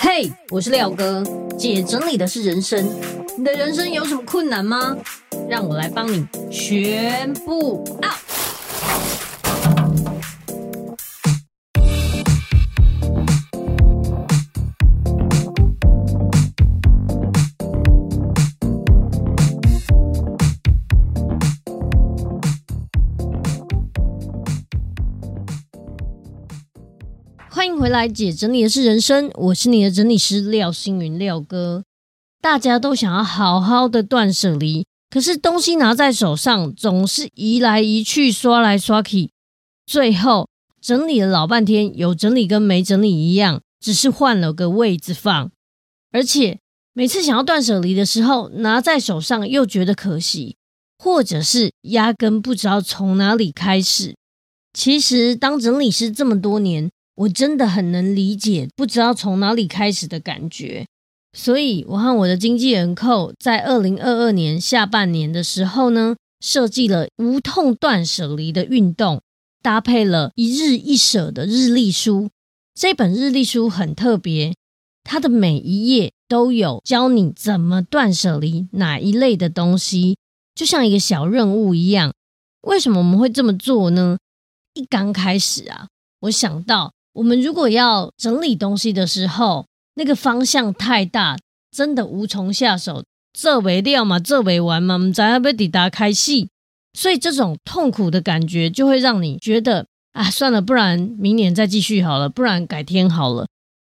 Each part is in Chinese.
嘿我是廖哥，姐整理的是人生。你的人生有什么困难吗？让我来帮你全部 out。回来，姐整理的是人生，我是你的整理师廖星云廖哥。大家都想要好好的断舍离，可是东西拿在手上总是移来移去，刷来刷去，最后整理了老半天，有整理跟没整理一样，只是换了个位置放。而且每次想要断舍离的时候，拿在手上又觉得可惜，或者是压根不知道从哪里开始。其实当整理师这么多年。我真的很能理解不知道从哪里开始的感觉，所以我和我的经纪人寇在二零二二年下半年的时候呢，设计了无痛断舍离的运动，搭配了一日一舍的日历书。这本日历书很特别，它的每一页都有教你怎么断舍离哪一类的东西，就像一个小任务一样。为什么我们会这么做呢？一刚开始啊，我想到。我们如果要整理东西的时候，那个方向太大，真的无从下手。这为料嘛，这为完嘛，我们在那边抵达开戏，所以这种痛苦的感觉就会让你觉得啊，算了，不然明年再继续好了，不然改天好了，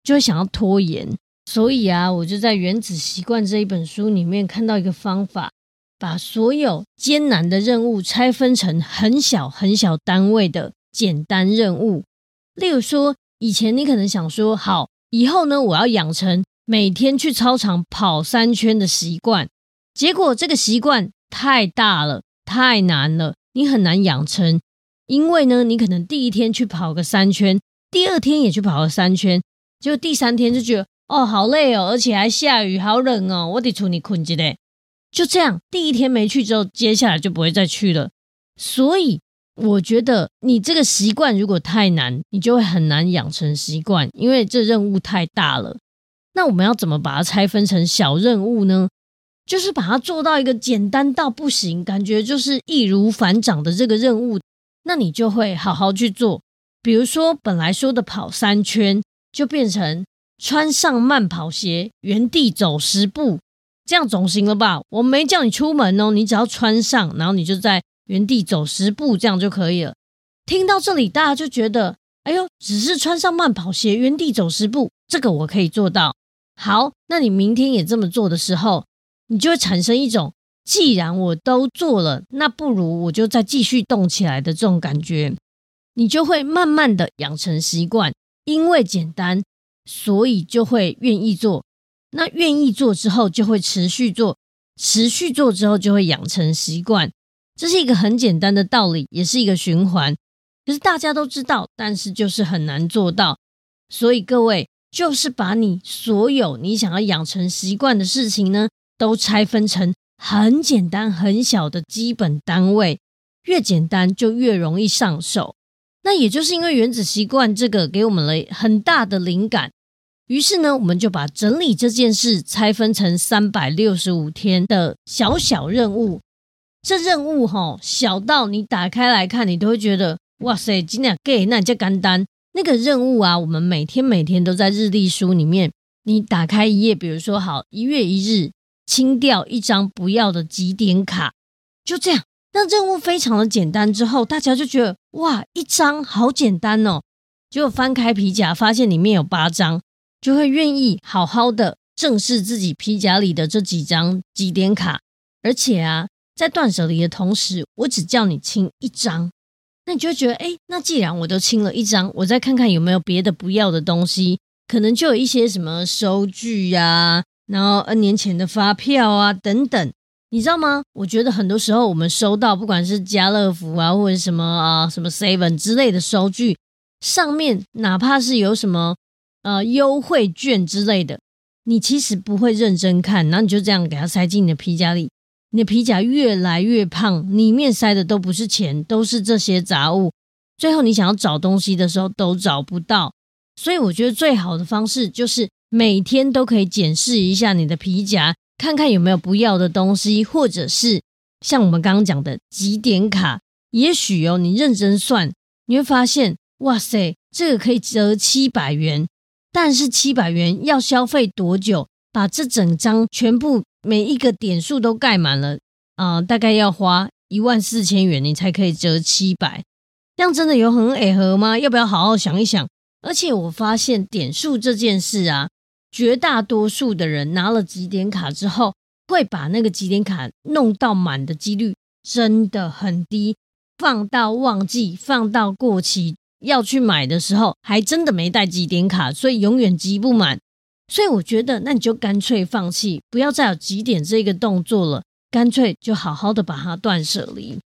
就会想要拖延。所以啊，我就在《原子习惯》这一本书里面看到一个方法，把所有艰难的任务拆分成很小很小单位的简单任务。例如说，以前你可能想说，好，以后呢，我要养成每天去操场跑三圈的习惯。结果这个习惯太大了，太难了，你很难养成。因为呢，你可能第一天去跑个三圈，第二天也去跑个三圈，结果第三天就觉得，哦，好累哦，而且还下雨，好冷哦，我得出你困觉。就这样，第一天没去之后，接下来就不会再去了。所以。我觉得你这个习惯如果太难，你就会很难养成习惯，因为这任务太大了。那我们要怎么把它拆分成小任务呢？就是把它做到一个简单到不行，感觉就是易如反掌的这个任务，那你就会好好去做。比如说，本来说的跑三圈，就变成穿上慢跑鞋，原地走十步，这样总行了吧？我没叫你出门哦，你只要穿上，然后你就在。原地走十步，这样就可以了。听到这里，大家就觉得，哎呦，只是穿上慢跑鞋，原地走十步，这个我可以做到。好，那你明天也这么做的时候，你就会产生一种，既然我都做了，那不如我就再继续动起来的这种感觉。你就会慢慢的养成习惯，因为简单，所以就会愿意做。那愿意做之后，就会持续做，持续做之后，就会养成习惯。这是一个很简单的道理，也是一个循环。可是大家都知道，但是就是很难做到。所以各位，就是把你所有你想要养成习惯的事情呢，都拆分成很简单、很小的基本单位。越简单就越容易上手。那也就是因为原子习惯这个给我们了很大的灵感，于是呢，我们就把整理这件事拆分成三百六十五天的小小任务。这任务哈小到你打开来看，你都会觉得哇塞，今天给那叫干单。那个任务啊，我们每天每天都在日历书里面。你打开一页，比如说好一月一日，清 掉一张不要的集点卡，就这样。那任务非常的简单之后，大家就觉得哇，一张好简单哦。结果翻开皮夹，发现里面有八张，就会愿意好好的正视自己皮夹里的这几张集点卡，而且啊。在断舍离的同时，我只叫你清一张，那你就会觉得，哎，那既然我都清了一张，我再看看有没有别的不要的东西，可能就有一些什么收据呀、然后 N 年前的发票啊等等，你知道吗？我觉得很多时候我们收到不管是家乐福啊，或者什么啊什么 Seven 之类的收据，上面哪怕是有什么呃优惠券之类的，你其实不会认真看，然后你就这样给它塞进你的皮夹里。你的皮夹越来越胖，里面塞的都不是钱，都是这些杂物。最后你想要找东西的时候都找不到。所以我觉得最好的方式就是每天都可以检视一下你的皮夹，看看有没有不要的东西，或者是像我们刚刚讲的几点卡，也许哦，你认真算，你会发现，哇塞，这个可以折七百元，但是七百元要消费多久？把这整张全部每一个点数都盖满了啊、大概要花一万四千元，你才可以折七百。这样真的有很违和吗？要不要好好想一想？而且我发现点数这件事啊，绝大多数的人拿了集点卡之后，会把那个集点卡弄到满的几率真的很低。放到忘记，放到过期要去买的时候，还真的没带集点卡，所以永远集不满。所以我觉得，那你就干脆放弃，不要再有集点这个动作了，干脆就好好的把它断舍离。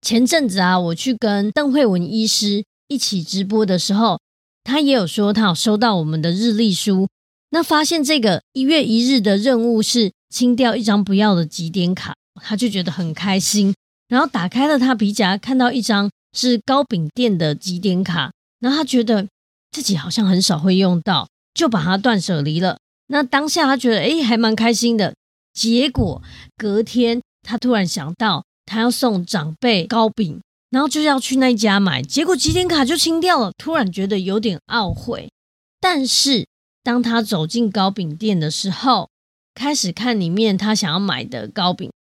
前阵子啊，我去跟邓慧文医师一起直播的时候，他也有说他有收到我们的日历书，那发现这个一月一日的任务是清掉一张不要的集点卡，他就觉得很开心，然后打开了他皮夹，看到一张是糕饼店的几点卡，然后他觉得自己好像很少会用到，就把它断舍离了。那当下他觉得诶，还蛮开心的，结果隔天他突然想到。他要送长辈糕饼，然后就要去那家买，结果集点卡就清掉了。突然觉得有点懊悔。但是当他走进糕饼店的时候，开始看里面他想要买的糕饼，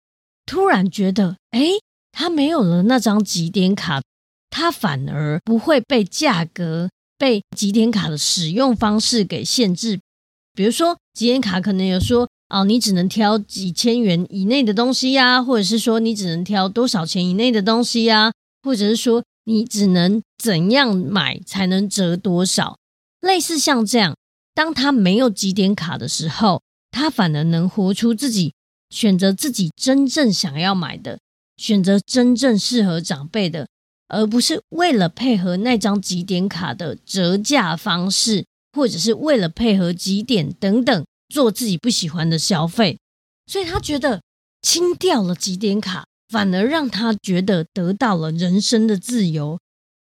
突然觉得，哎，他没有了那张集点卡，他反而不会被价格、被集点卡的使用方式给限制。比如说，集点卡可能有说。哦，你只能挑几千元以内的东西呀，或者是说你只能挑多少钱以内的东西呀，或者是说你只能怎样买才能折多少？类似像这样，当他没有集点卡的时候，他反而能活出自己，选择自己真正想要买的，选择真正适合长辈的，而不是为了配合那张集点卡的折价方式，或者是为了配合集点等等。做自己不喜欢的消费，所以他觉得清掉了集点卡，反而让他觉得得到了人生的自由。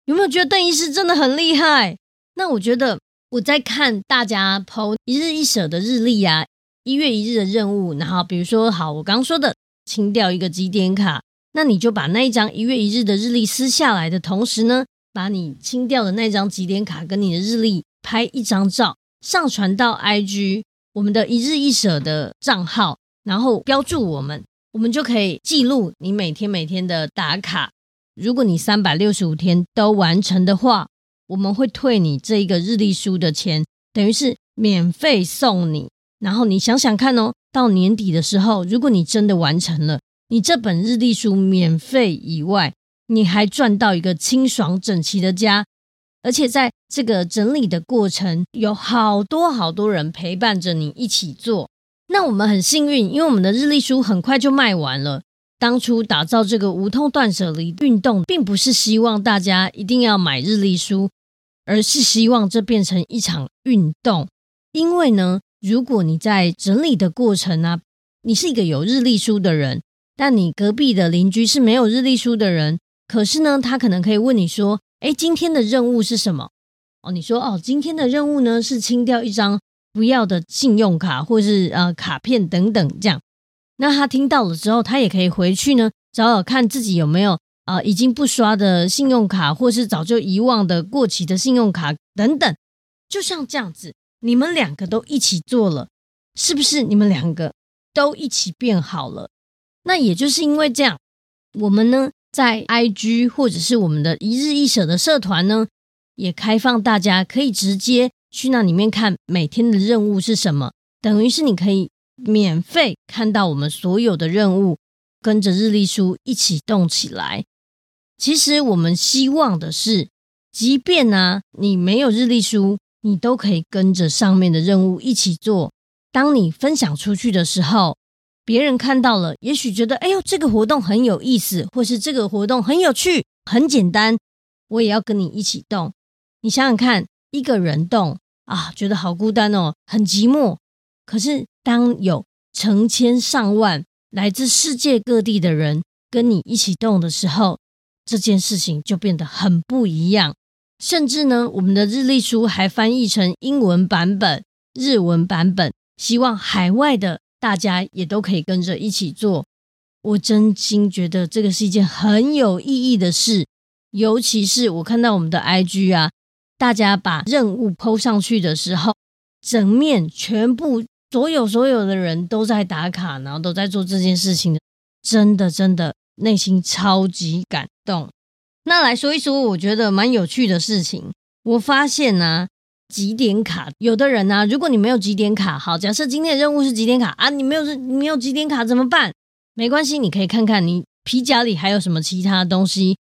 有没有觉得邓医师真的很厉害？那我觉得我在看大家 PO 一日一舍的日历啊，一月一日的任务，然后比如说好，我刚说的清掉一个集点卡，那你就把那一张一月一日的日历撕下来的同时呢，把你清掉的那张集点卡跟你的日历拍一张照，上传到 IG。我们的一日一舍的账号，然后标注我们，我们就可以记录你每天每天的打卡。如果你三百六十五天都完成的话，我们会退你这一个日历书的钱，等于是免费送你。然后你想想看哦，到年底的时候，如果你真的完成了，你这本日历书免费以外，你还赚到一个清爽整齐的家。而且在这个整理的过程，有好多好多人陪伴着你一起做。那我们很幸运，因为我们的日历书很快就卖完了。当初打造这个无痛断舍离运动，并不是希望大家一定要买日历书，而是希望这变成一场运动。因为呢，如果你在整理的过程、啊，你是一个有日历书的人，但你隔壁的邻居是没有日历书的人，可是呢，他可能可以问你说。哎，今天的任务是什么？哦，你说哦，今天的任务呢是清掉一张不要的信用卡，或是呃卡片等等这样。那他听到了之后，他也可以回去呢找找看自己有没有啊、已经不刷的信用卡，或是早就遗忘的过期的信用卡等等。就像这样子，你们两个都一起做了，是不是？你们两个都一起变好了？那也就是因为这样，我们呢。在 IG 或者是我们的一日一舍的社团呢，也开放大家可以直接去那里面看每天的任务是什么，等于是你可以免费看到我们所有的任务，跟着日历书一起动起来。其实我们希望的是，即便呢、你没有日历书，你都可以跟着上面的任务一起做。当你分享出去的时候。别人看到了，也许觉得，哎呦，这个活动很有意思，或是这个活动很有趣、很简单，我也要跟你一起动。你想想看，一个人动啊，觉得好孤单哦，很寂寞。可是，当有成千上万来自世界各地的人跟你一起动的时候，这件事情就变得很不一样。甚至呢，我们的日历书还翻译成英文版本，日文版本，希望海外的大家也都可以跟着一起做。我真心觉得这个是一件很有意义的事，尤其是我看到我们的 IG 啊，大家把任务 PO 上去的时候，整面全部所有所有的人都在打卡，然后都在做这件事情，真的真的内心超级感动。那来说一说，我觉得蛮有趣的事情，我发现呢、几点卡，有的人呢、如果你没有几点卡，好，假设今天的任务是几点卡啊，你没有你没有几点卡怎么办？没关系，你可以看看你皮夹里还有什么其他东西，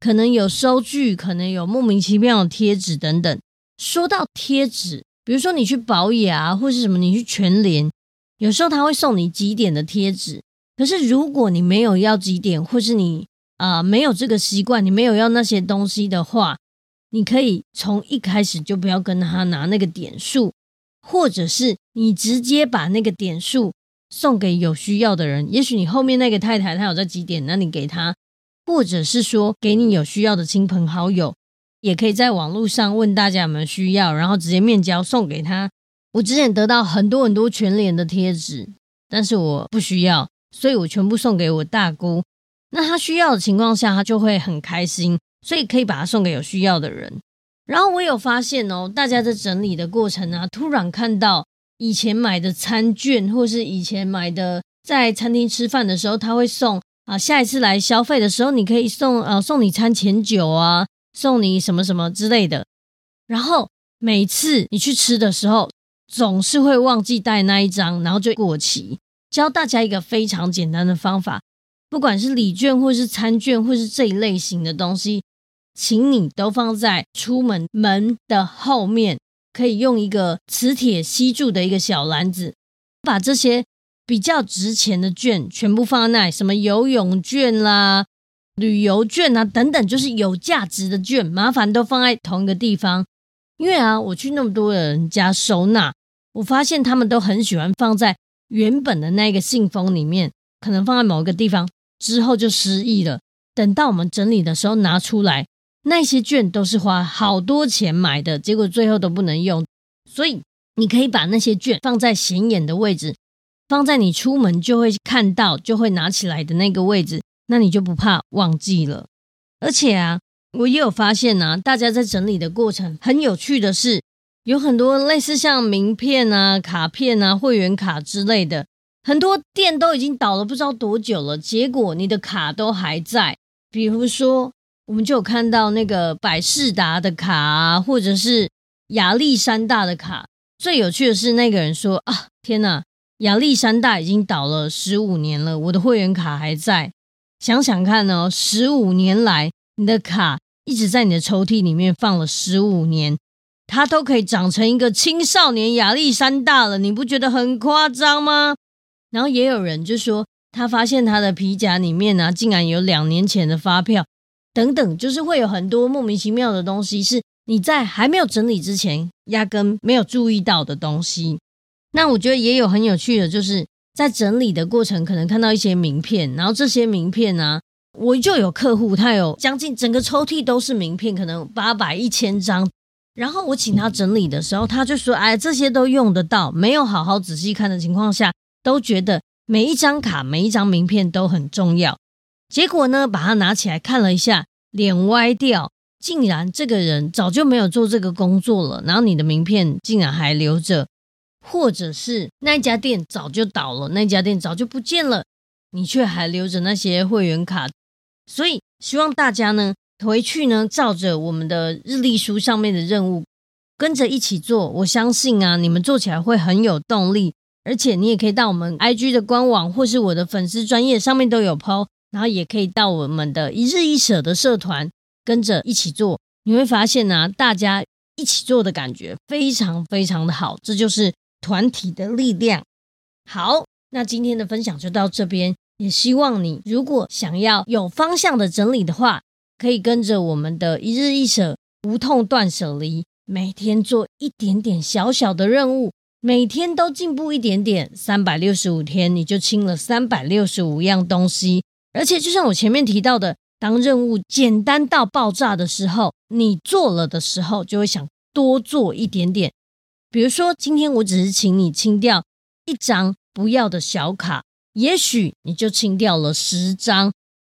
可能有收据，可能有莫名其妙的贴纸等等。说到贴纸，比如说你去宝雅或是什么，你去全联，有时候他会送你几点的贴纸。可是如果你没有要几点，或是你啊、没有这个习惯，你没有要那些东西的话，你可以从一开始就不要跟他拿那个点数，或者是你直接把那个点数。送给有需要的人，也许你后面那个太太她有在集点，那你给她，或者是说给你有需要的亲朋好友，也可以在网络上问大家有没有需要，然后直接面交送给他。我之前得到很多很多全脸的贴纸，但是我不需要，所以我全部送给我大姑。那他需要的情况下，他就会很开心，所以可以把它送给有需要的人。然后我有发现哦，大家在整理的过程啊，突然看到。以前买的餐券，或是以前买的，在餐厅吃饭的时候，他会送啊，下一次来消费的时候，你可以送呃、送你餐前酒啊，送你什么什么之类的。然后每次你去吃的时候，总是会忘记带那一张，然后就过期。教大家一个非常简单的方法，不管是礼券或是餐券，或是这一类型的东西，请你都放在出门门的后面。可以用一个磁铁吸住的一个小篮子，把这些比较值钱的券全部放在那里，什么游泳券啦、旅游券啊等等，就是有价值的券，麻烦都放在同一个地方。因为啊，我去那么多人家收纳，我发现他们都很喜欢放在原本的那个信封里面，可能放在某一个地方之后就失忆了。等到我们整理的时候拿出来。那些券都是花好多钱买的，结果最后都不能用，所以你可以把那些券放在显眼的位置，放在你出门就会看到、就会拿起来的那个位置，那你就不怕忘记了。而且啊，我也有发现啊，大家在整理的过程很有趣的是，有很多类似像名片啊、卡片啊、会员卡之类的，很多店都已经倒了不知道多久了，结果你的卡都还在，比如说。我们就有看到那个百事达的卡，或者是亚历山大的卡。最有趣的是，那个人说：“啊，天哪，亚历山大已经倒了十五年了，我的会员卡还在。想想看哦，十五年来，你的卡一直在你的抽屉里面放了十五年，它都可以长成一个青少年亚历山大了，你不觉得很夸张吗？”然后也有人就说，他发现他的皮夹里面呢、竟然有两年前的发票。等等，就是会有很多莫名其妙的东西，是你在还没有整理之前，压根没有注意到的东西。那我觉得也有很有趣的，就是在整理的过程，可能看到一些名片，然后这些名片呢、啊，我就有客户，他有将近整个抽屉都是名片，可能八百、一千张。然后我请他整理的时候，他就说：“哎，这些都用得到。”没有好好仔细看的情况下，都觉得每一张卡、每一张名片都很重要。结果呢，把它拿起来看了一下，脸歪掉，竟然这个人早就没有做这个工作了。然后你的名片竟然还留着，或者是那家店早就倒了，那家店早就不见了，你却还留着那些会员卡。所以希望大家呢，回去呢，照着我们的日历书上面的任务，跟着一起做。我相信啊，你们做起来会很有动力，而且你也可以到我们 IG 的官网，或是我的粉丝专业上面都有 PO。然后也可以到我们的一日一舍的社团跟着一起做，你会发现呢、大家一起做的感觉非常非常的好，这就是团体的力量。好，那今天的分享就到这边，也希望你如果想要有方向的整理的话，可以跟着我们的一日一舍无痛断舍离，每天做一点点小小的任务，每天都进步一点点，三百六十五天你就清了三百六十五样东西。而且，就像我前面提到的，当任务简单到爆炸的时候，你做了的时候，就会想多做一点点。比如说，今天我只是请你清掉一张不要的小卡，也许你就清掉了十张，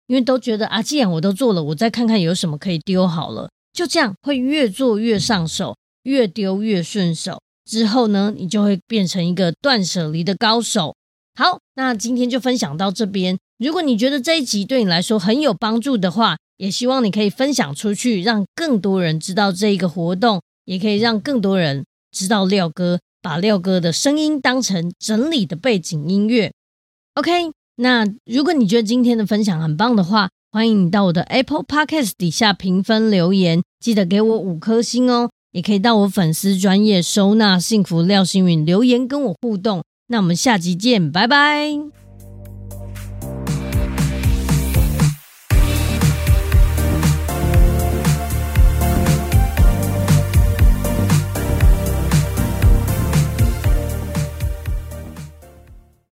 因为都觉得啊，既然我都做了，我再看看有什么可以丢好了。就这样，会越做越上手，越丢越顺手。之后呢，你就会变成一个断舍离的高手。好，那今天就分享到这边。如果你觉得这一集对你来说很有帮助的话，也希望你可以分享出去，让更多人知道这一个活动，也可以让更多人知道廖哥，把廖哥的声音当成整理的背景音乐。OK，那如果你觉得今天的分享很棒的话，欢迎你到我的 Apple Podcast 底下评分留言，记得给我五颗星哦。也可以到我粉丝专业收纳幸福廖星云留言跟我互动，那我们下集见，拜拜。